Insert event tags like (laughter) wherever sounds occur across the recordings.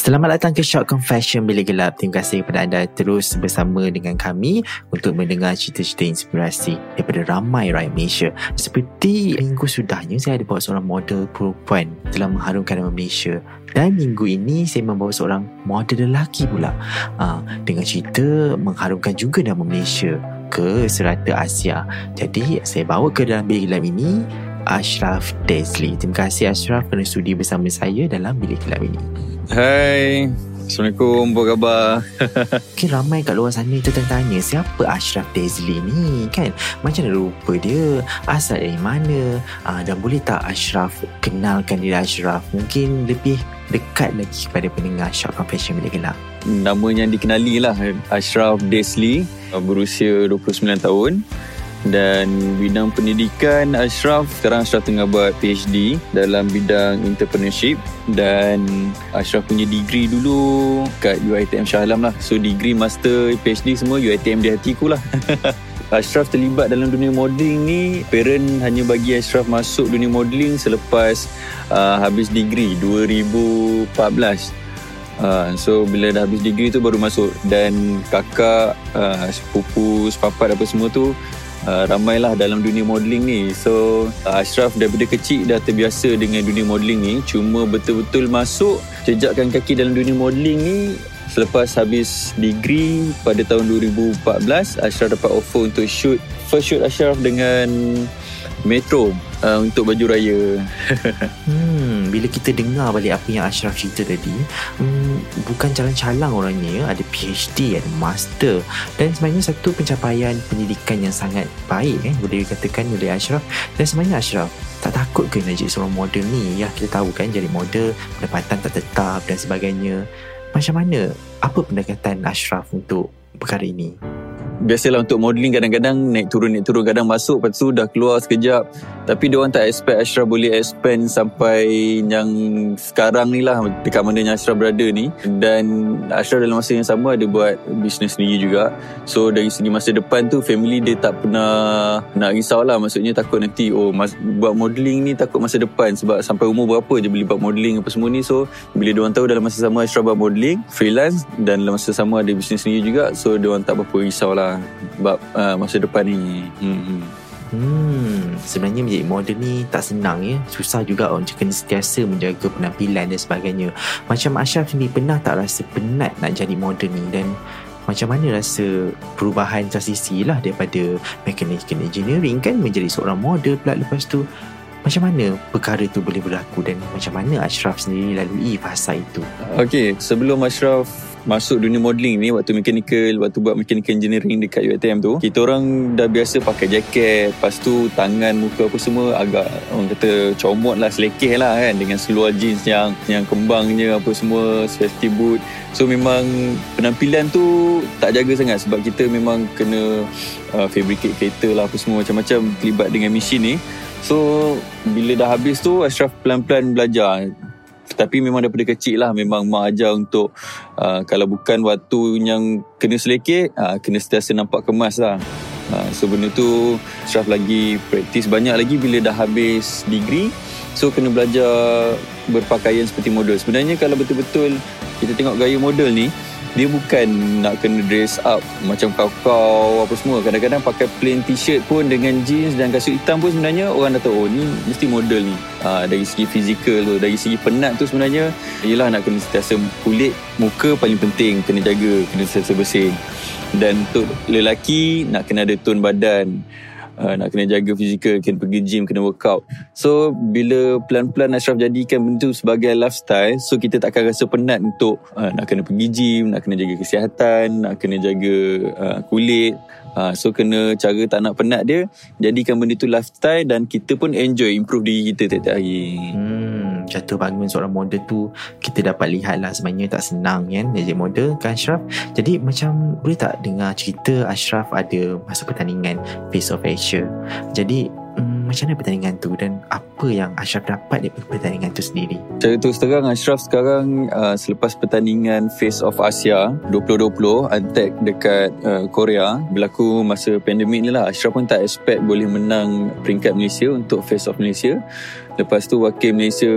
Selamat datang ke Short Confession Bilik Gelap. Terima kasih kepada anda terus bersama dengan kami untuk mendengar cerita-cerita inspirasi daripada ramai rakyat Malaysia. Seperti minggu sudahnya, saya ada bawa seorang model perempuan telah mengharumkan nama Malaysia. Dan minggu ini saya membawa seorang model lelaki pula uh, dengan cerita mengharumkan juga nama Malaysia ke serata Asia. Jadi saya bawa ke dalam bilik gelap ini Ashraf Dezli. Terima kasih Ashraf kerana sudi bersama saya dalam bilik gelap ini. Hai, Assalamualaikum, apa khabar? (laughs) Mungkin ramai kat luar sana tertanya siapa Ashraf Dezli ni kan? Macam mana rupa dia? Asal dari mana? Uh, dan boleh tak Ashraf kenalkan diri Ashraf? Mungkin lebih dekat lagi kepada pendengar Short Confession Bilik Gelap. Nama yang dikenali lah, Ashraf Desli, berusia 29 tahun dan bidang pendidikan Ashraf sekarang Ashraf tengah buat PhD dalam bidang entrepreneurship. Dan Ashraf punya degree dulu kat UiTM Shah Alam lah. So degree master PhD semua UiTM di hatiku lah. (laughs) Ashraf terlibat dalam dunia modeling ni. Parent hanya bagi Ashraf masuk dunia modeling selepas uh, habis degree 2014 Uh, so bila dah habis degree tu baru masuk. Dan kakak uh, sepupu sepapat apa semua tu uh, ramailah dalam dunia modeling ni. So uh, Ashraf daripada kecil dah terbiasa dengan dunia modeling ni. Cuma betul-betul masuk jejakkan kaki dalam dunia modeling ni selepas habis degree pada tahun 2014 Ashraf dapat offer untuk shoot first shoot Ashraf dengan Metro uh, untuk baju raya. (laughs) hmm, bila kita dengar balik apa yang Ashraf cerita tadi, hmm, bukan calang-calang orangnya, ada PhD, ada master dan sebenarnya satu pencapaian pendidikan yang sangat baik eh, boleh dikatakan oleh Ashraf. Dan sebenarnya Ashraf tak takut ke nak jadi seorang model ni? Ya kita tahu kan jadi model pendapatan tak tetap dan sebagainya. Macam mana? Apa pendekatan Ashraf untuk perkara ini? Biasalah untuk modeling kadang-kadang naik turun naik turun kadang masuk lepas tu dah keluar sekejap tapi dia orang tak expect Ashraf boleh expand sampai yang sekarang ni lah dekat mana yang Ashraf berada ni. Dan Ashraf dalam masa yang sama ada buat bisnes sendiri juga. So dari segi masa depan tu family dia tak pernah nak risau lah. Maksudnya takut nanti oh mas, buat modeling ni takut masa depan. Sebab sampai umur berapa je boleh buat modeling apa semua ni. So bila dia orang tahu dalam masa sama Ashraf buat modeling freelance dan dalam masa sama ada bisnes sendiri juga. So dia orang tak berapa risau lah sebab uh, masa depan ni. Hmm. Hmm, sebenarnya menjadi model ni tak senang ya. Susah juga orang kena sentiasa menjaga penampilan dan sebagainya. Macam Ashraf ni pernah tak rasa penat nak jadi model ni dan macam mana rasa perubahan transisi lah daripada mechanical engineering kan menjadi seorang model pula lepas tu macam mana perkara tu boleh berlaku dan macam mana Ashraf sendiri lalui fasa itu? Okay, sebelum Ashraf masuk dunia modeling ni waktu mechanical waktu buat mechanical engineering dekat UiTM tu kita orang dah biasa pakai jaket lepas tu tangan muka apa semua agak orang kata comot lah selekeh lah kan dengan seluar jeans yang yang kembangnya apa semua safety boot. So memang penampilan tu tak jaga sangat sebab kita memang kena uh, fabricate kereta lah apa semua macam-macam terlibat dengan mesin ni. So bila dah habis tu Ashraf pelan-pelan belajar tapi memang daripada kecil lah memang mak ajar untuk uh, kalau bukan waktu yang kena selekeh uh, kena sentiasa nampak kemas lah. Uh, so benda tu Ashraf lagi praktis banyak lagi bila dah habis degree. So kena belajar berpakaian seperti model. Sebenarnya kalau betul-betul kita tengok gaya model ni dia bukan nak kena dress up macam kau-kau apa semua. Kadang-kadang pakai plain t-shirt pun dengan jeans dan kasut hitam pun sebenarnya orang dah tahu oh ni mesti model ni uh, dari segi fizikal tu dari segi penat tu sebenarnya ialah nak kena sentiasa kulit muka paling penting kena jaga kena sentiasa bersih dan untuk lelaki nak kena ada tone badan uh, nak kena jaga fizikal, kena pergi gym, kena workout. So, bila pelan-pelan Ashraf jadikan benda tu sebagai lifestyle, so kita tak akan rasa penat untuk uh, nak kena pergi gym, nak kena jaga kesihatan, nak kena jaga uh, kulit. Uh, so, kena cara tak nak penat dia, jadikan benda tu lifestyle dan kita pun enjoy improve diri kita tiap-tiap hari. Hmm, jatuh bangun seorang model tu kita dapat lihat lah sebenarnya tak senang kan? Jadi model kan Ashraf? Jadi macam boleh tak dengar cerita Ashraf ada masuk pertandingan Face of Asia? Jadi macam mana pertandingan tu dan apa yang Ashraf dapat daripada pertandingan tu sendiri? Cara terus terang Ashraf sekarang uh, selepas pertandingan Face of Asia 2020 Antek dekat uh, Korea berlaku masa pandemik ni lah. Ashraf pun tak expect boleh menang peringkat Malaysia untuk Face of Malaysia Lepas tu wakil Malaysia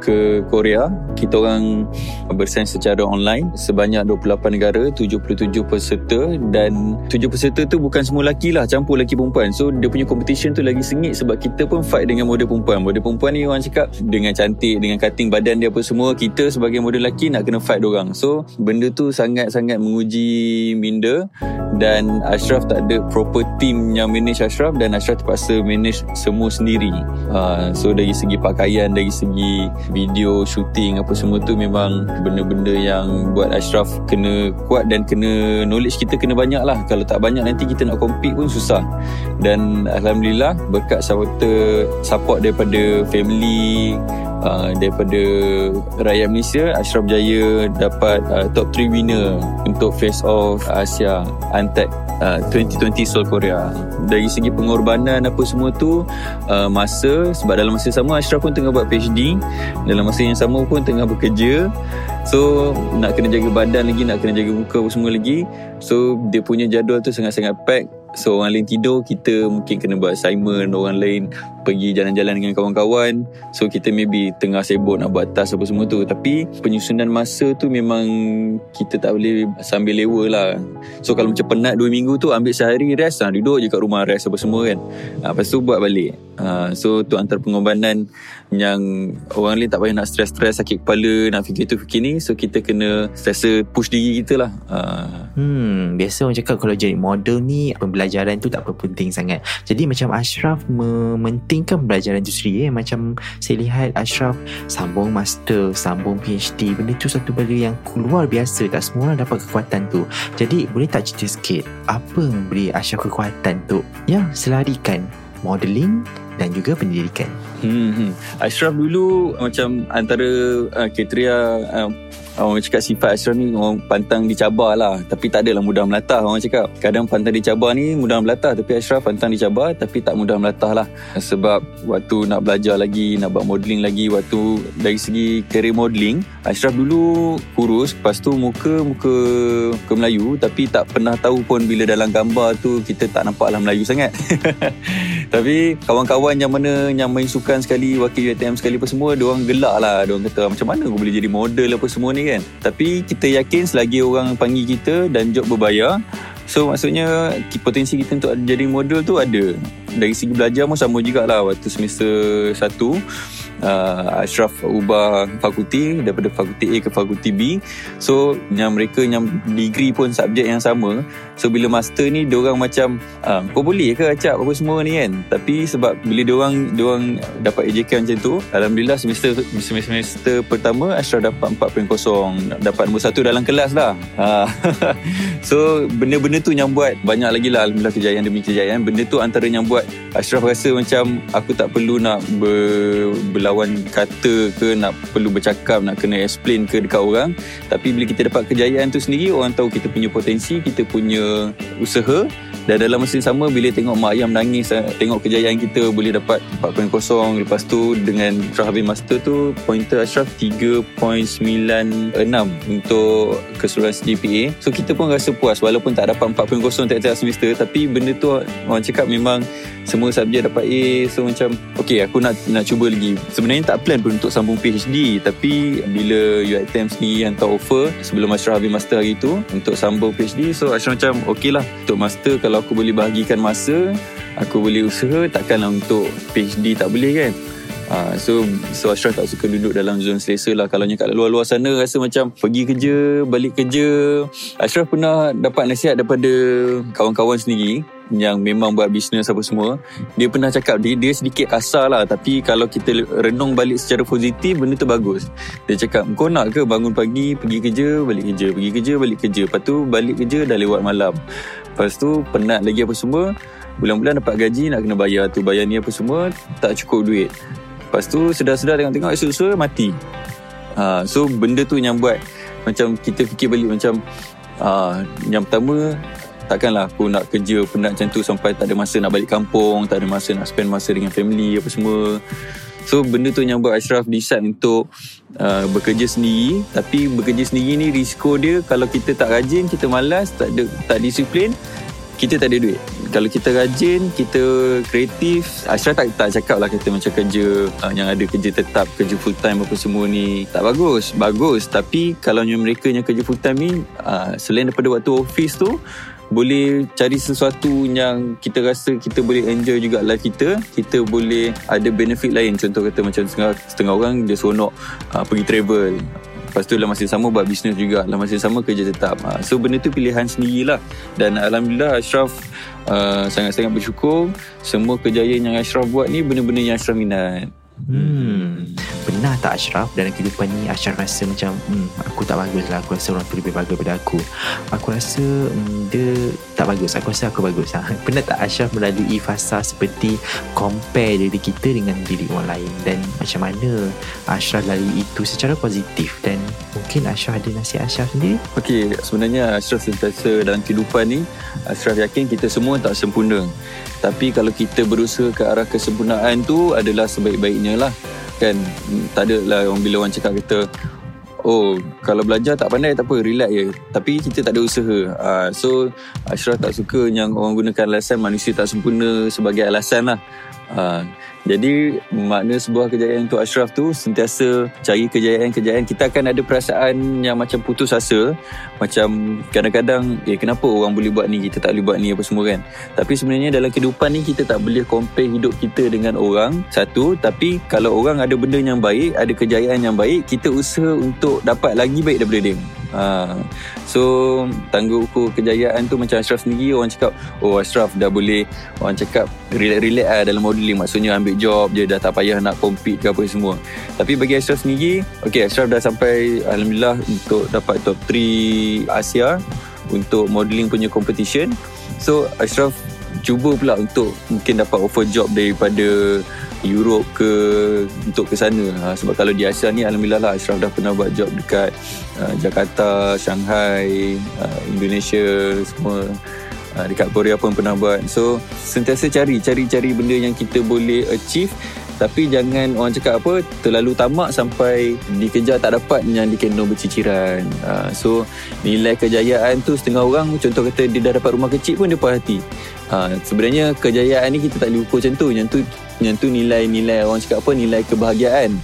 ke Korea Kita orang bersaing secara online Sebanyak 28 negara 77 peserta Dan 7 peserta tu bukan semua lelaki lah Campur lelaki perempuan. So dia punya competition tu lagi sengit Sebab kita pun fight dengan model perempuan. Model perempuan ni orang cakap Dengan cantik Dengan cutting badan dia apa semua Kita sebagai model lelaki Nak kena fight orang. So benda tu sangat-sangat menguji minda Dan Ashraf tak ada proper team yang manage Ashraf Dan Ashraf terpaksa manage semua sendiri. Uh, So dari segi pakaian dari segi video shooting apa semua tu memang benda-benda yang buat Ashraf kena kuat dan kena knowledge kita kena banyak lah. Kalau tak banyak nanti kita nak compete pun susah. Dan Alhamdulillah berkat support daripada family uh, daripada rakyat Malaysia Ashraf Jaya dapat uh, top 3 winner untuk Face Off Asia Antec uh, 2020 Seoul Korea. Dari segi pengorbanan apa semua tu uh, masa sebab dalam masa sama Ashraf pun tengah buat PhD dalam masa yang sama pun tengah bekerja. So nak kena jaga badan lagi Nak kena jaga muka apa semua lagi. So dia punya jadual tu sangat-sangat pack So orang lain tidur Kita mungkin kena buat assignment Orang lain pergi jalan-jalan dengan kawan-kawan. So kita maybe tengah sibuk nak buat task apa semua tu. Tapi penyusunan masa tu memang Kita tak boleh sambil lewa lah. So kalau macam penat 2 minggu tu Ambil sehari rest. Lah Duduk je kat rumah rest apa semua kan. Ha, Lepas tu buat balik ha, So tu antara pengorbanan Yang orang lain tak payah nak stress-stress Sakit kepala Nak fikir tu fikir ni So kita kena Sesa push diri kita lah ha. Hmm, biasa orang cakap kalau jadi model ni pembelajaran tu tak apa penting sangat. Jadi macam Ashraf mementingkan pembelajaran tu sendiri eh. Macam saya lihat Ashraf sambung master, sambung PhD. Benda tu satu benda yang luar biasa. Tak semua orang dapat kekuatan tu. Jadi boleh tak cerita sikit apa memberi Ashraf kekuatan tu yang selarikan modeling dan juga pendidikan. Hmm, hmm. Ashraf dulu macam antara uh, kriteria uh, Orang cakap sifat Ashraf ni orang pantang dicabar lah. Tapi tak adalah mudah melatah orang cakap. Kadang pantang dicabar ni mudah melatah. Tapi Ashraf pantang dicabar tapi tak mudah melatah lah. Sebab waktu nak belajar lagi, nak buat modelling lagi. Waktu dari segi career modelling, Ashraf dulu kurus. Lepas tu muka, muka ke Melayu. Tapi tak pernah tahu pun bila dalam gambar tu kita tak nampak lah Melayu sangat. (laughs) tapi kawan-kawan yang mana yang main sukan sekali, wakil UiTM sekali apa semua, diorang gelak lah. Diorang kata macam mana aku boleh jadi model apa semua ni kan? Tapi kita yakin selagi orang panggil kita dan job berbayar so maksudnya potensi kita untuk jadi model tu ada. Dari segi belajar pun sama jugalah waktu semester 1 uh, Ashraf ubah fakulti daripada fakulti A ke fakulti B. So yang mereka yang degree pun subjek yang sama. So bila master ni diorang macam uh, kau boleh ke acap apa semua ni kan? Tapi sebab bila diorang diorang dapat ejekan macam tu Alhamdulillah semester semester, semester pertama Ashraf dapat 4.0 dapat nombor satu dalam kelas lah. Uh, (laughs) so benda-benda tu yang buat banyak lagi lah Alhamdulillah kejayaan demi kejayaan. Benda tu antara yang buat Ashraf rasa macam aku tak perlu nak ber, berlawan kata ke nak perlu bercakap nak kena explain ke dekat orang. Tapi bila kita dapat kejayaan tu sendiri orang tahu kita punya potensi kita punya usaha dan dalam yang sama bila tengok mak ayah menangis eh, tengok kejayaan kita boleh dapat 4.0 lepas tu dengan Ashraf habis master tu pointer Ashraf 3.96 untuk keseluruhan CGPA so kita pun rasa puas walaupun tak dapat 4.0 tiap-tiap semester tapi benda tu orang cakap memang semua subjek dapat A. So macam okay aku nak nak cuba lagi. Sebenarnya tak plan pun untuk sambung PhD tapi bila UiTM sendiri hantar offer sebelum Ashraf habis master hari tu untuk sambung PhD so Ashraf macam okay lah untuk master kalau aku boleh bahagikan masa aku boleh usaha takkanlah untuk PhD tak boleh kan? Uh, so so Ashraf tak suka duduk dalam zon selesa lah. Kalau kat luar-luar sana rasa macam pergi kerja balik kerja. Ashraf pernah dapat nasihat daripada kawan-kawan sendiri yang memang buat bisnes apa semua. Dia pernah cakap dia, dia sedikit kasar lah. Tapi kalau kita renung balik secara positif benda tu bagus. Dia cakap kau nak ke bangun pagi pergi kerja balik kerja pergi kerja balik kerja? Lepas tu balik kerja dah lewat malam lepas tu penat lagi apa semua bulan-bulan dapat gaji nak kena bayar tu bayar ni apa semua tak cukup duit Lepas tu sedar-sedar tengok-tengok esok-esok mati. Ha, so benda tu yang buat macam kita fikir balik macam ha, yang pertama takkanlah aku nak kerja penat macam tu sampai tak ada masa nak balik kampung, tak ada masa nak spend masa dengan family apa semua. So benda tu yang buat Ashraf decide untuk uh, bekerja sendiri. Tapi bekerja sendiri ni risiko dia kalau kita tak rajin, kita malas, tak ada, tak disiplin kita tak ada duit. Kalau kita rajin kita kreatif Ashraf tak, tak cakap lah kita macam kerja uh, yang ada kerja tetap kerja full time apa semua ni. Tak bagus bagus. Tapi kalau mereka yang kerja full time ni uh, selain daripada waktu office tu boleh cari sesuatu yang kita rasa kita boleh enjoy juga life kita kita boleh ada benefit lain. Contoh kata macam setengah, setengah orang dia seronok uh, pergi travel. Lepas tu dalam masa sama buat bisnes juga. Dalam masa sama kerja tetap. Ha, So benda tu pilihan sendirilah. Dan Alhamdulillah Ashraf uh, Sangat-sangat bersyukur Semua kejayaan yang Ashraf buat ni Benda-benda yang Ashraf minat. Hmm, pernah tak Ashraf? Dalam kehidupan ni Ashraf rasa macam hmm, aku tak bagus lah. Aku rasa orang tu lebih bagus daripada aku. Aku rasa hmm, dia tak bagus. Aku rasa aku bagus ha. (laughs) pernah tak Ashraf melalui fasa seperti compare diri kita dengan diri orang lain? Dan macam mana Ashraf lalui itu secara positif? Dan mungkin Ashraf ada nasihat Ashraf sendiri? Okey, sebenarnya Ashraf sentiasa dalam kehidupan ni Ashraf yakin kita semua tak sempurna. Tapi kalau kita berusaha ke arah kesempurnaan tu adalah sebaik-baiknya lah kan tak ada lah orang bila orang cakap kita oh kalau belajar tak pandai tak apa relax je. Tapi kita tak ada usaha. Uh, so Ashraf tak suka yang orang gunakan alasan manusia tak sempurna sebagai alasan lah. Uh, jadi makna sebuah kejayaan untuk Ashraf tu sentiasa cari kejayaan-kejayaan. Kita akan ada perasaan yang macam putus asa. Macam kadang-kadang, eh kenapa orang boleh buat ni, kita tak boleh buat ni apa semua kan. Tapi sebenarnya dalam kehidupan ni kita tak boleh compare hidup kita dengan orang. Satu, tapi kalau orang ada benda yang baik, ada kejayaan yang baik, kita usaha untuk dapat lagi baik daripada dia. Ha. So tangguh ukur kejayaan tu macam Ashraf sendiri orang cakap oh Ashraf dah boleh orang cakap relax-relax lah dalam modeling. Maksudnya ambil job je dah tak payah nak compete ke apa semua. Tapi bagi Ashraf sendiri okay Ashraf dah sampai Alhamdulillah untuk dapat top 3 Asia untuk modeling punya competition. So Ashraf cuba pula untuk mungkin dapat offer job daripada Europe ke untuk ke sana. Ha, sebab kalau di Asia ni alhamdulillah lah Ashraf dah pernah buat job dekat uh, Jakarta, Shanghai, uh, Indonesia semua uh, dekat Korea pun pernah buat. So sentiasa cari cari-cari benda yang kita boleh achieve. Tapi jangan orang cakap apa terlalu tamak sampai dikejar tak dapat yang dikena berciciran. Uh, so nilai kejayaan tu setengah orang contoh kata dia dah dapat rumah kecil pun dia puas hati uh, sebenarnya kejayaan ni kita tak boleh ukur macam tu. Yang tu yang tu nilai-nilai orang cakap apa nilai kebahagiaan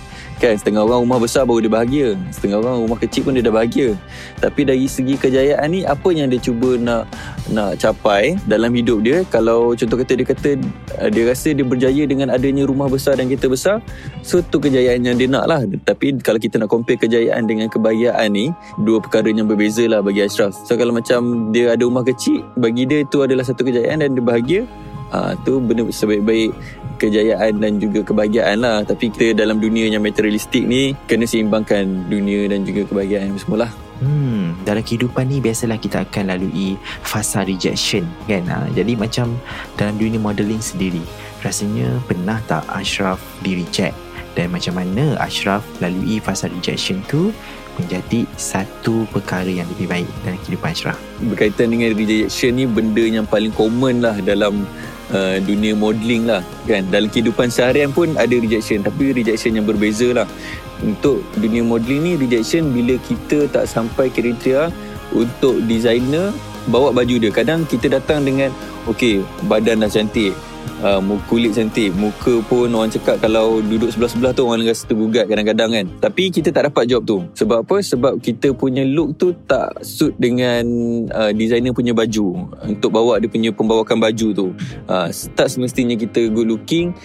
Kan setengah orang rumah besar baru dia bahagia. Setengah orang rumah kecil pun dia dah bahagia. Tapi dari segi kejayaan ni Apa yang dia cuba nak nak capai dalam hidup dia? Kalau contoh kata dia kata uh, Dia rasa dia berjaya dengan adanya rumah besar dan kereta besar So tu kejayaan yang dia nak lah. Tapi kalau kita nak compare kejayaan dengan kebahagiaan ni Dua perkara yang berbeza lah bagi Ashraf. So kalau macam dia ada rumah kecil Bagi dia itu adalah satu kejayaan dan dia bahagia uh, tu benda sebaik-baik kejayaan dan juga kebahagiaan lah tapi kita dalam dunia yang materialistik ni kena seimbangkan dunia dan juga kebahagiaan semua lah Hmm, dalam kehidupan ni biasalah kita akan lalui fasa rejection kan ha? Jadi macam dalam dunia modeling sendiri Rasanya pernah tak Ashraf di reject Dan macam mana Ashraf lalui fasa rejection tu menjadi satu perkara yang lebih baik dalam kehidupan Ashraf? Berkaitan dengan rejection ni benda yang paling common lah dalam uh, dunia modelling lah kan? Dalam kehidupan seharian pun ada rejection tapi rejection yang berbeza lah. Untuk dunia modelling ni rejection bila kita tak sampai kriteria untuk designer bawa baju dia. Kadang kita datang dengan okey badan dah cantik uh, kulit cantik muka pun orang cakap kalau duduk sebelah-sebelah tu orang rasa tergugat kadang-kadang kan. Tapi kita tak dapat job tu. Sebab apa? Sebab kita punya look tu tak suit dengan uh, designer punya baju. Untuk bawa dia punya pembawakan baju tu. Uh, tak semestinya kita good looking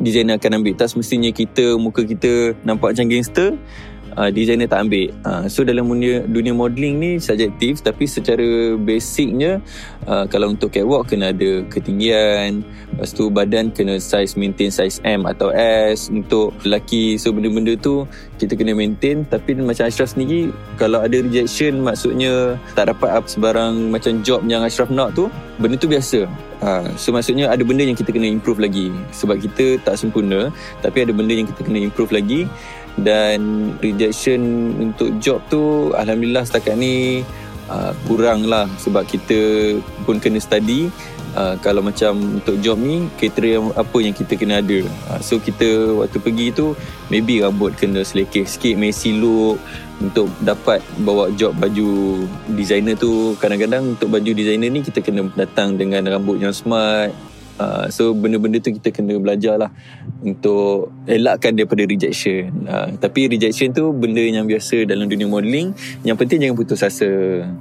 designer akan ambil. Tak semestinya kita muka kita nampak macam gangster uh, designer tak ambil. Uh, so dalam dunia, dunia modelling ni subjektif tapi secara basicnya uh, kalau untuk catwalk kena ada ketinggian, lepas tu badan kena size maintain size M atau S untuk lelaki. So benda-benda tu kita kena maintain tapi macam Ashraf sendiri kalau ada rejection maksudnya tak dapat up sebarang macam job yang Ashraf nak tu benda tu biasa. Uh, so maksudnya ada benda yang kita kena improve lagi sebab kita tak sempurna tapi ada benda yang kita kena improve lagi dan rejection untuk job tu alhamdulillah setakat ni uh, kurang lah sebab kita pun kena study. Uh, kalau macam untuk job ni kriteria apa yang kita kena ada? Uh, so kita waktu pergi tu maybe rambut kena selekeh sikit messy look. Untuk dapat bawa job baju designer tu kadang-kadang untuk baju designer ni kita kena datang dengan rambut yang smart Uh, so benda-benda tu kita kena belajar lah untuk elakkan daripada rejection. Uh, tapi rejection tu benda yang biasa dalam dunia modeling. Yang penting jangan putus asa.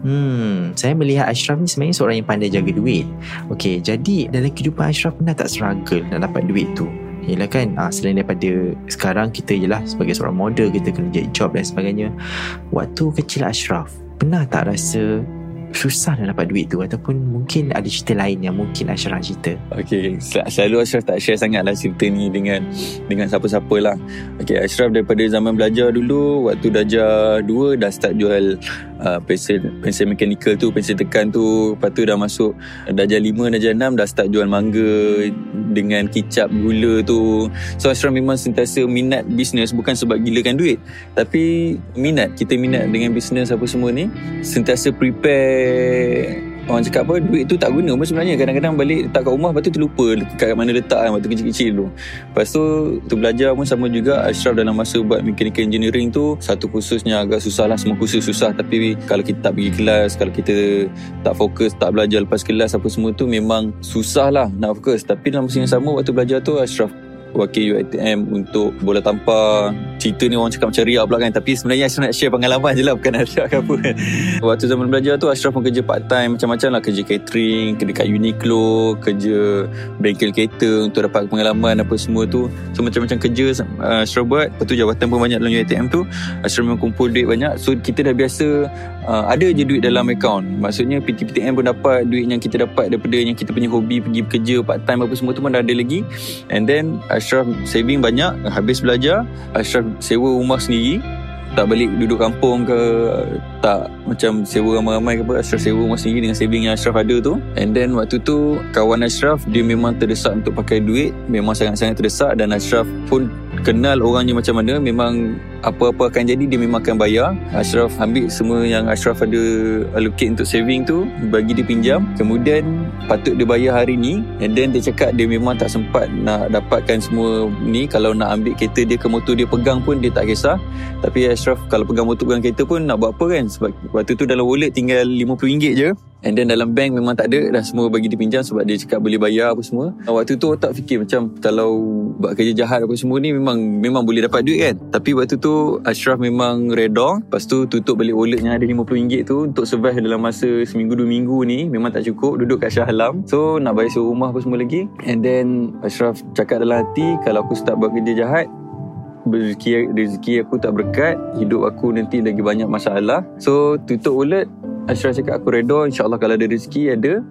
Hmm, saya melihat Ashraf ni sebenarnya seorang yang pandai jaga duit. Okay, jadi dalam kehidupan Ashraf pernah tak struggle nak dapat duit tu? Yelah kan uh, Selain daripada Sekarang kita je lah Sebagai seorang model Kita kena jadi job dan sebagainya Waktu kecil Ashraf Pernah tak rasa susah nak dapat duit tu ataupun mungkin ada cerita lain yang mungkin Ashraf cerita. Okay sel- selalu Ashraf tak share sangat lah cerita ni dengan dengan siapa-siapa lah. Okay Ashraf daripada zaman belajar dulu waktu darjah 2 dah start jual uh, pensel, pensel mechanical tu pensel tekan tu. Lepas tu dah masuk darjah 5 darjah 6 dah start jual mangga dengan kicap gula tu. So Ashraf memang sentiasa minat bisnes bukan sebab gilakan duit tapi minat. Kita minat dengan bisnes apa semua ni sentiasa prepare orang cakap apa duit tu tak guna pun sebenarnya. Kadang-kadang balik letak kat rumah lepas tu terlupa kat mana letak kan waktu kecil-kecil tu. Lepas tu tu belajar pun sama juga. Ashraf dalam masa buat mechanical engineering tu satu kursusnya agak susah lah. Semua kursus susah. Tapi kalau kita tak pergi kelas kalau kita tak fokus tak belajar lepas kelas apa semua tu memang susah lah nak fokus. Tapi dalam masa yang sama waktu belajar tu Ashraf wakil UiTM untuk bola tampar. Cerita ni orang cakap macam riak pula kan tapi sebenarnya Ashraf nak share pengalaman je lah bukan (laughs) riak ke apa kan. Waktu zaman belajar tu Ashraf pun kerja part time macam-macam lah. Kerja catering kerja kat Uniqlo kerja bengkel kereta untuk dapat pengalaman apa semua tu. So macam-macam kerja uh, Ashraf buat. Lepas tu jawatan pun banyak dalam UiTM tu. Ashraf memang kumpul duit banyak. So kita dah biasa uh, ada je duit dalam account. Maksudnya PTPTN pun dapat duit yang kita dapat daripada yang kita punya hobi pergi kerja part time apa semua tu pun dah ada lagi. And then Ashraf saving banyak habis belajar Ashraf sewa rumah sendiri tak balik duduk kampung ke tak macam sewa ramai-ramai ke apa Ashraf sewa rumah sendiri dengan saving yang Ashraf ada tu. And then waktu tu kawan Ashraf dia memang terdesak untuk pakai duit memang sangat-sangat terdesak dan Ashraf pun kenal orangnya macam mana memang apa-apa akan jadi dia memang akan bayar. Ashraf ambil semua yang Ashraf ada allocate untuk saving tu bagi dia pinjam. Kemudian patut dia bayar hari ni and then dia cakap dia memang tak sempat nak dapatkan semua ni. Kalau nak ambil kereta dia ke motor dia pegang pun dia tak kisah. Tapi Ashraf kalau pegang motor pegang kereta pun nak buat apa kan? Sebab waktu tu dalam wallet tinggal RM50 je. And then dalam bank memang tak ada Dah semua bagi dia pinjam Sebab dia cakap boleh bayar apa semua. Waktu tu tak fikir macam Kalau buat kerja jahat apa semua ni Memang memang boleh dapat duit kan? Tapi waktu tu Ashraf memang reda Lepas tu tutup balik wallet yang ada RM50 tu Untuk survive dalam masa seminggu dua minggu ni. Memang tak cukup Duduk kat Shah Alam. So nak bayar sewa rumah apa semua lagi. And then Ashraf cakap dalam hati Kalau aku start buat kerja jahat rezeki, rezeki aku tak berkat Hidup aku nanti lagi banyak masalah. So tutup wallet. Ashraf cakap aku redha InsyaAllah kalau ada rezeki ada.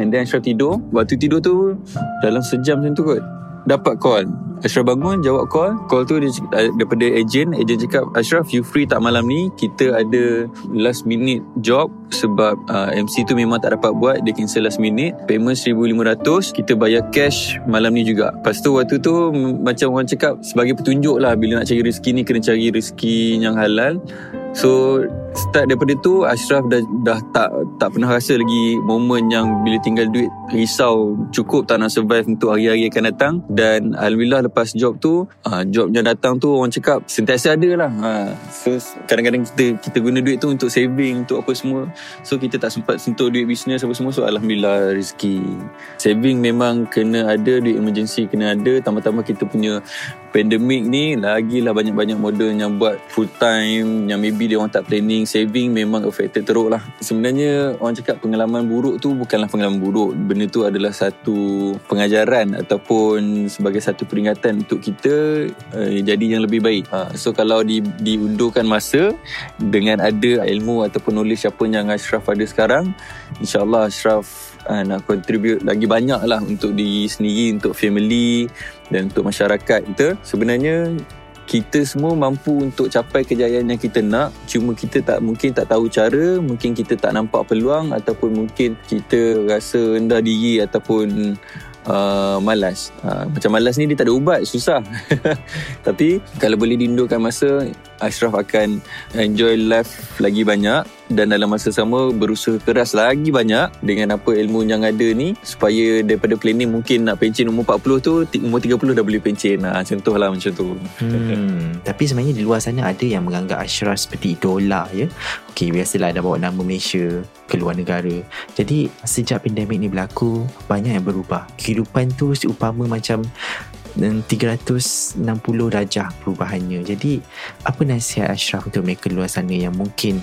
And then Ashraf tidur. Waktu tidur tu Dalam sejam macam tu kot dapat call Ashraf bangun jawab call. Call tu dia, cakap- daripada agent Agent cakap Ashraf you free tak malam ni? Kita ada last minute job Sebab uh, MC tu memang tak dapat buat. Dia cancel last minute. Payment 1,500 Kita bayar cash malam ni juga. Lepas tu waktu tu Macam orang cakap Sebagai petunjuk lah Bila nak cari rezeki ni Kena cari rezeki yang halal. So start daripada tu Ashraf dah dah tak tak pernah rasa lagi momen yang bila tinggal duit risau cukup tak nak survive untuk hari-hari akan datang. Dan alhamdulillah lepas job tu uh, job yang datang tu orang cakap sentiasa ada lah. Uh, so kadang-kadang kita kita guna duit tu untuk saving untuk apa semua. So kita tak sempat sentuh duit bisnes apa semua. So alhamdulillah rezeki saving memang kena ada duit emergency kena ada. Tambah-tambah kita punya pandemik ni lagilah banyak-banyak model yang buat full time yang maybe dia orang tak planning. Saving memang affected teruk lah. Sebenarnya orang cakap pengalaman buruk tu bukanlah pengalaman buruk. Benda tu adalah satu pengajaran ataupun sebagai satu peringatan untuk kita uh, jadi yang lebih baik. Uh, so kalau di, diundurkan masa dengan ada ilmu ataupun knowledge apa yang Ashraf ada sekarang insyaAllah Ashraf uh, nak contribute lagi banyak lah untuk diri sendiri untuk family dan untuk masyarakat kita. Sebenarnya kita semua mampu untuk capai kejayaan yang kita nak. Cuma kita tak mungkin tak tahu cara mungkin kita tak nampak peluang ataupun mungkin kita rasa rendah diri ataupun uh, malas. Uh, macam malas ni dia tak ada ubat susah. (laughs) Tapi kalau boleh diundurkan masa Ashraf akan enjoy life lagi banyak dan dalam masa sama berusaha keras lagi banyak dengan apa ilmu yang ada ni supaya daripada planning mungkin nak pencen umur 40 tu umur 30 dah boleh pencen ha, contohlah macam tu Hmm, tapi sebenarnya di luar sana ada yang menganggap Ashraf seperti idola ya. Okey, biasalah dah bawa nama Malaysia ke luar negara. Jadi sejak pandemik ni berlaku, banyak yang berubah. Kehidupan tu seumpama macam mm, 360 darjah perubahannya. Jadi apa nasihat Ashraf untuk mereka luar sana yang mungkin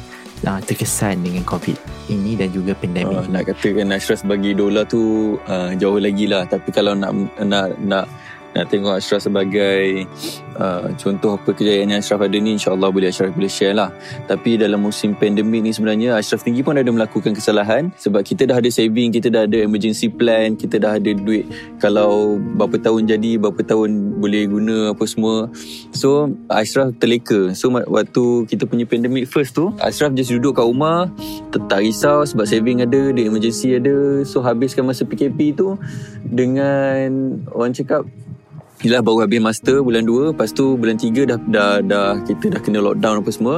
uh, terkesan dengan COVID ini dan juga pandemik Uh, nak katakan Ashraf sebagai idola tu uh, jauh lagi lah. Tapi kalau nak nak nak nak tengok Ashraf sebagai uh, contoh apa kejayaan yang Ashraf ada ni insyaAllah boleh Ashraf boleh share lah. Tapi dalam musim pandemik ni sebenarnya Ashraf tinggi pun ada melakukan kesalahan. Sebab kita dah ada saving kita dah ada emergency plan kita dah ada duit. Kalau berapa tahun jadi berapa tahun boleh guna apa semua. So Ashraf terleka. So waktu kita punya pandemic first tu Ashraf just duduk kat rumah tak, risau sebab saving ada duit emergency ada. So habiskan masa PKP tu dengan orang cakap Yelah baru habis master bulan 2 Lepas tu bulan 3 dah, dah, dah Kita dah kena lockdown apa semua.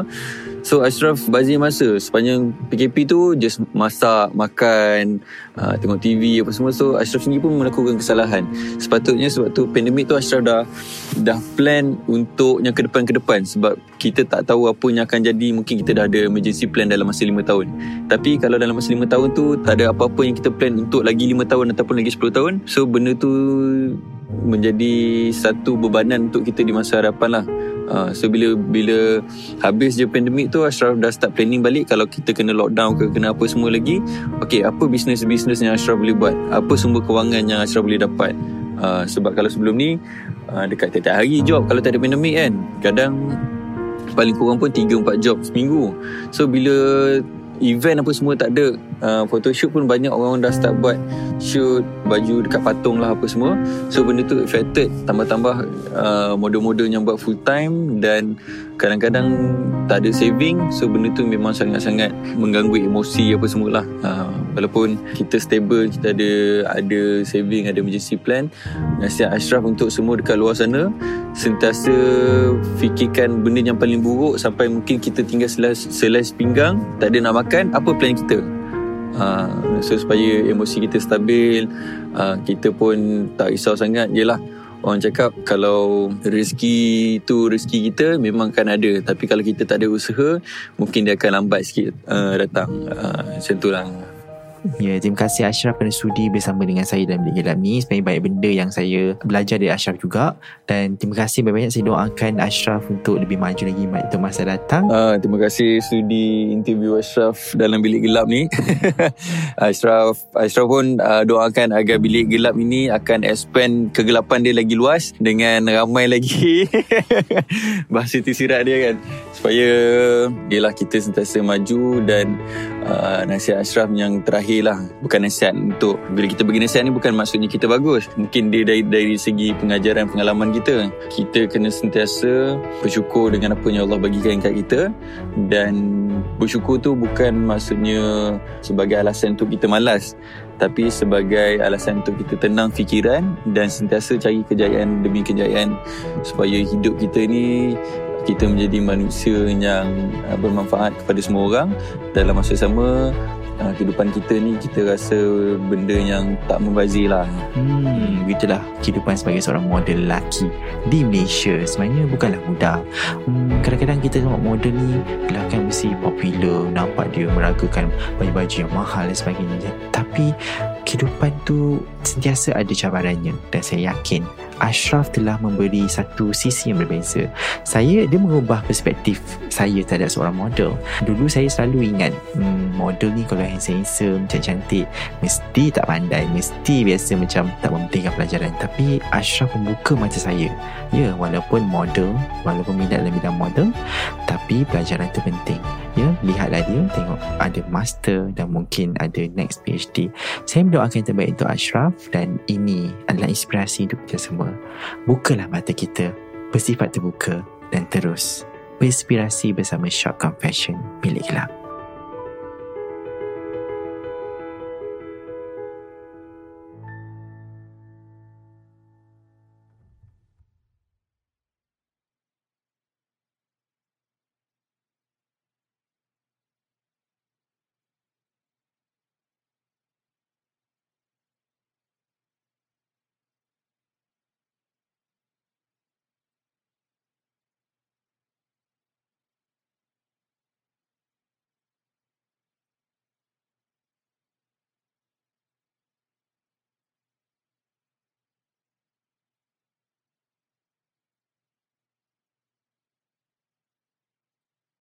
So Ashraf bazir masa Sepanjang PKP tu Just masak Makan uh, Tengok TV apa semua. So Ashraf sendiri pun melakukan kesalahan. Sepatutnya sebab tu Pandemik tu Ashraf dah Dah plan Untuk yang ke depan-ke depan. Sebab kita tak tahu Apa yang akan jadi. Mungkin kita dah ada Emergency plan dalam masa 5 tahun. Tapi kalau dalam masa 5 tahun tu Tak ada apa-apa yang kita plan Untuk lagi 5 tahun Ataupun lagi 10 tahun. So benda tu menjadi satu bebanan untuk kita di masa hadapan lah. Uh, so bila bila habis je pandemik tu Ashraf dah start planning balik kalau kita kena lockdown ke kena apa semua lagi okay apa bisnes-bisnes yang Ashraf boleh buat? Apa sumber kewangan yang Ashraf boleh dapat? Uh, sebab kalau sebelum ni uh, dekat tiap-tiap hari job kalau tak ada pandemik kan. Kadang paling kurang pun 3-4 job seminggu. So bila event apa semua tak ada uh, photoshoot pun banyak orang dah start buat shoot baju dekat patung lah apa semua. So benda tu affected tambah-tambah uh, model-model yang buat full time dan kadang-kadang tak ada saving so benda tu memang sangat-sangat mengganggu emosi apa semualah. Uh, walaupun kita stable kita ada ada saving ada emergency plan nasihat Ashraf untuk semua dekat luar sana sentiasa fikirkan benda yang paling buruk sampai mungkin kita tinggal selai, selai pinggang tak ada nak makan apa plan kita? Uh, so supaya emosi kita stabil uh, kita pun tak risau sangat yelah orang cakap kalau rezeki tu rezeki kita memang akan ada. Tapi kalau kita tak ada usaha mungkin dia akan lambat sikit uh, datang. Uh, macam tu lah Ya, terima kasih Ashraf kerana sudi bersama dengan saya dalam Bilik Gelap ni. Sebenarnya banyak benda yang saya belajar dari Ashraf juga. Dan terima kasih banyak-banyak saya doakan Ashraf untuk lebih maju lagi untuk masa datang. Uh, terima kasih sudi interview Ashraf dalam bilik gelap ni. (laughs) Ashraf Ashraf pun uh, doakan agar bilik gelap ini akan expand kegelapan dia lagi luas dengan ramai lagi (laughs) bahasa tersirat dia kan supaya Yelah kita sentiasa maju Dan uh, nasihat Ashraf yang terakhir lah. Bukan nasihat untuk Bila kita bagi nasihat ni bukan maksudnya kita bagus. Mungkin dia dari, dari segi pengajaran pengalaman kita. Kita kena sentiasa bersyukur dengan apa yang Allah bagikan kat kita. Dan bersyukur tu bukan maksudnya sebagai alasan untuk kita malas. Tapi sebagai alasan untuk kita tenang fikiran dan sentiasa cari kejayaan demi kejayaan supaya hidup kita ni kita menjadi manusia yang uh, bermanfaat kepada semua orang dalam masa sama uh, kehidupan kita ni kita rasa benda yang tak membazir lah Hmm, begitulah kehidupan sebagai seorang model lelaki di Malaysia sebenarnya bukanlah mudah. Hmm, kadang-kadang kita tengok model ni kelakar mesti popular, nampak dia meragakan baju-baju yang mahal dan sebagainya. Tapi kehidupan tu sentiasa ada cabarannya dan saya yakin Ashraf telah memberi satu sisi yang berbeza. Saya dia mengubah perspektif saya terhadap seorang model. Dulu saya selalu ingat hmm, model ni kalau handsome-handsome, cantik-cantik mesti tak pandai, mesti biasa macam tak mementingkan pelajaran. Tapi Ashraf membuka mata saya. Ya, walaupun model, walaupun minat dalam bidang model, tapi pelajaran tu penting. Ya, lihatlah dia tengok ada master dan mungkin ada next PhD. Saya mendoakan yang terbaik untuk Ashraf dan ini adalah inspirasi hidup kita semua. Bukalah mata kita, bersifat terbuka dan terus berinspirasi bersama Short Confession milik gelap.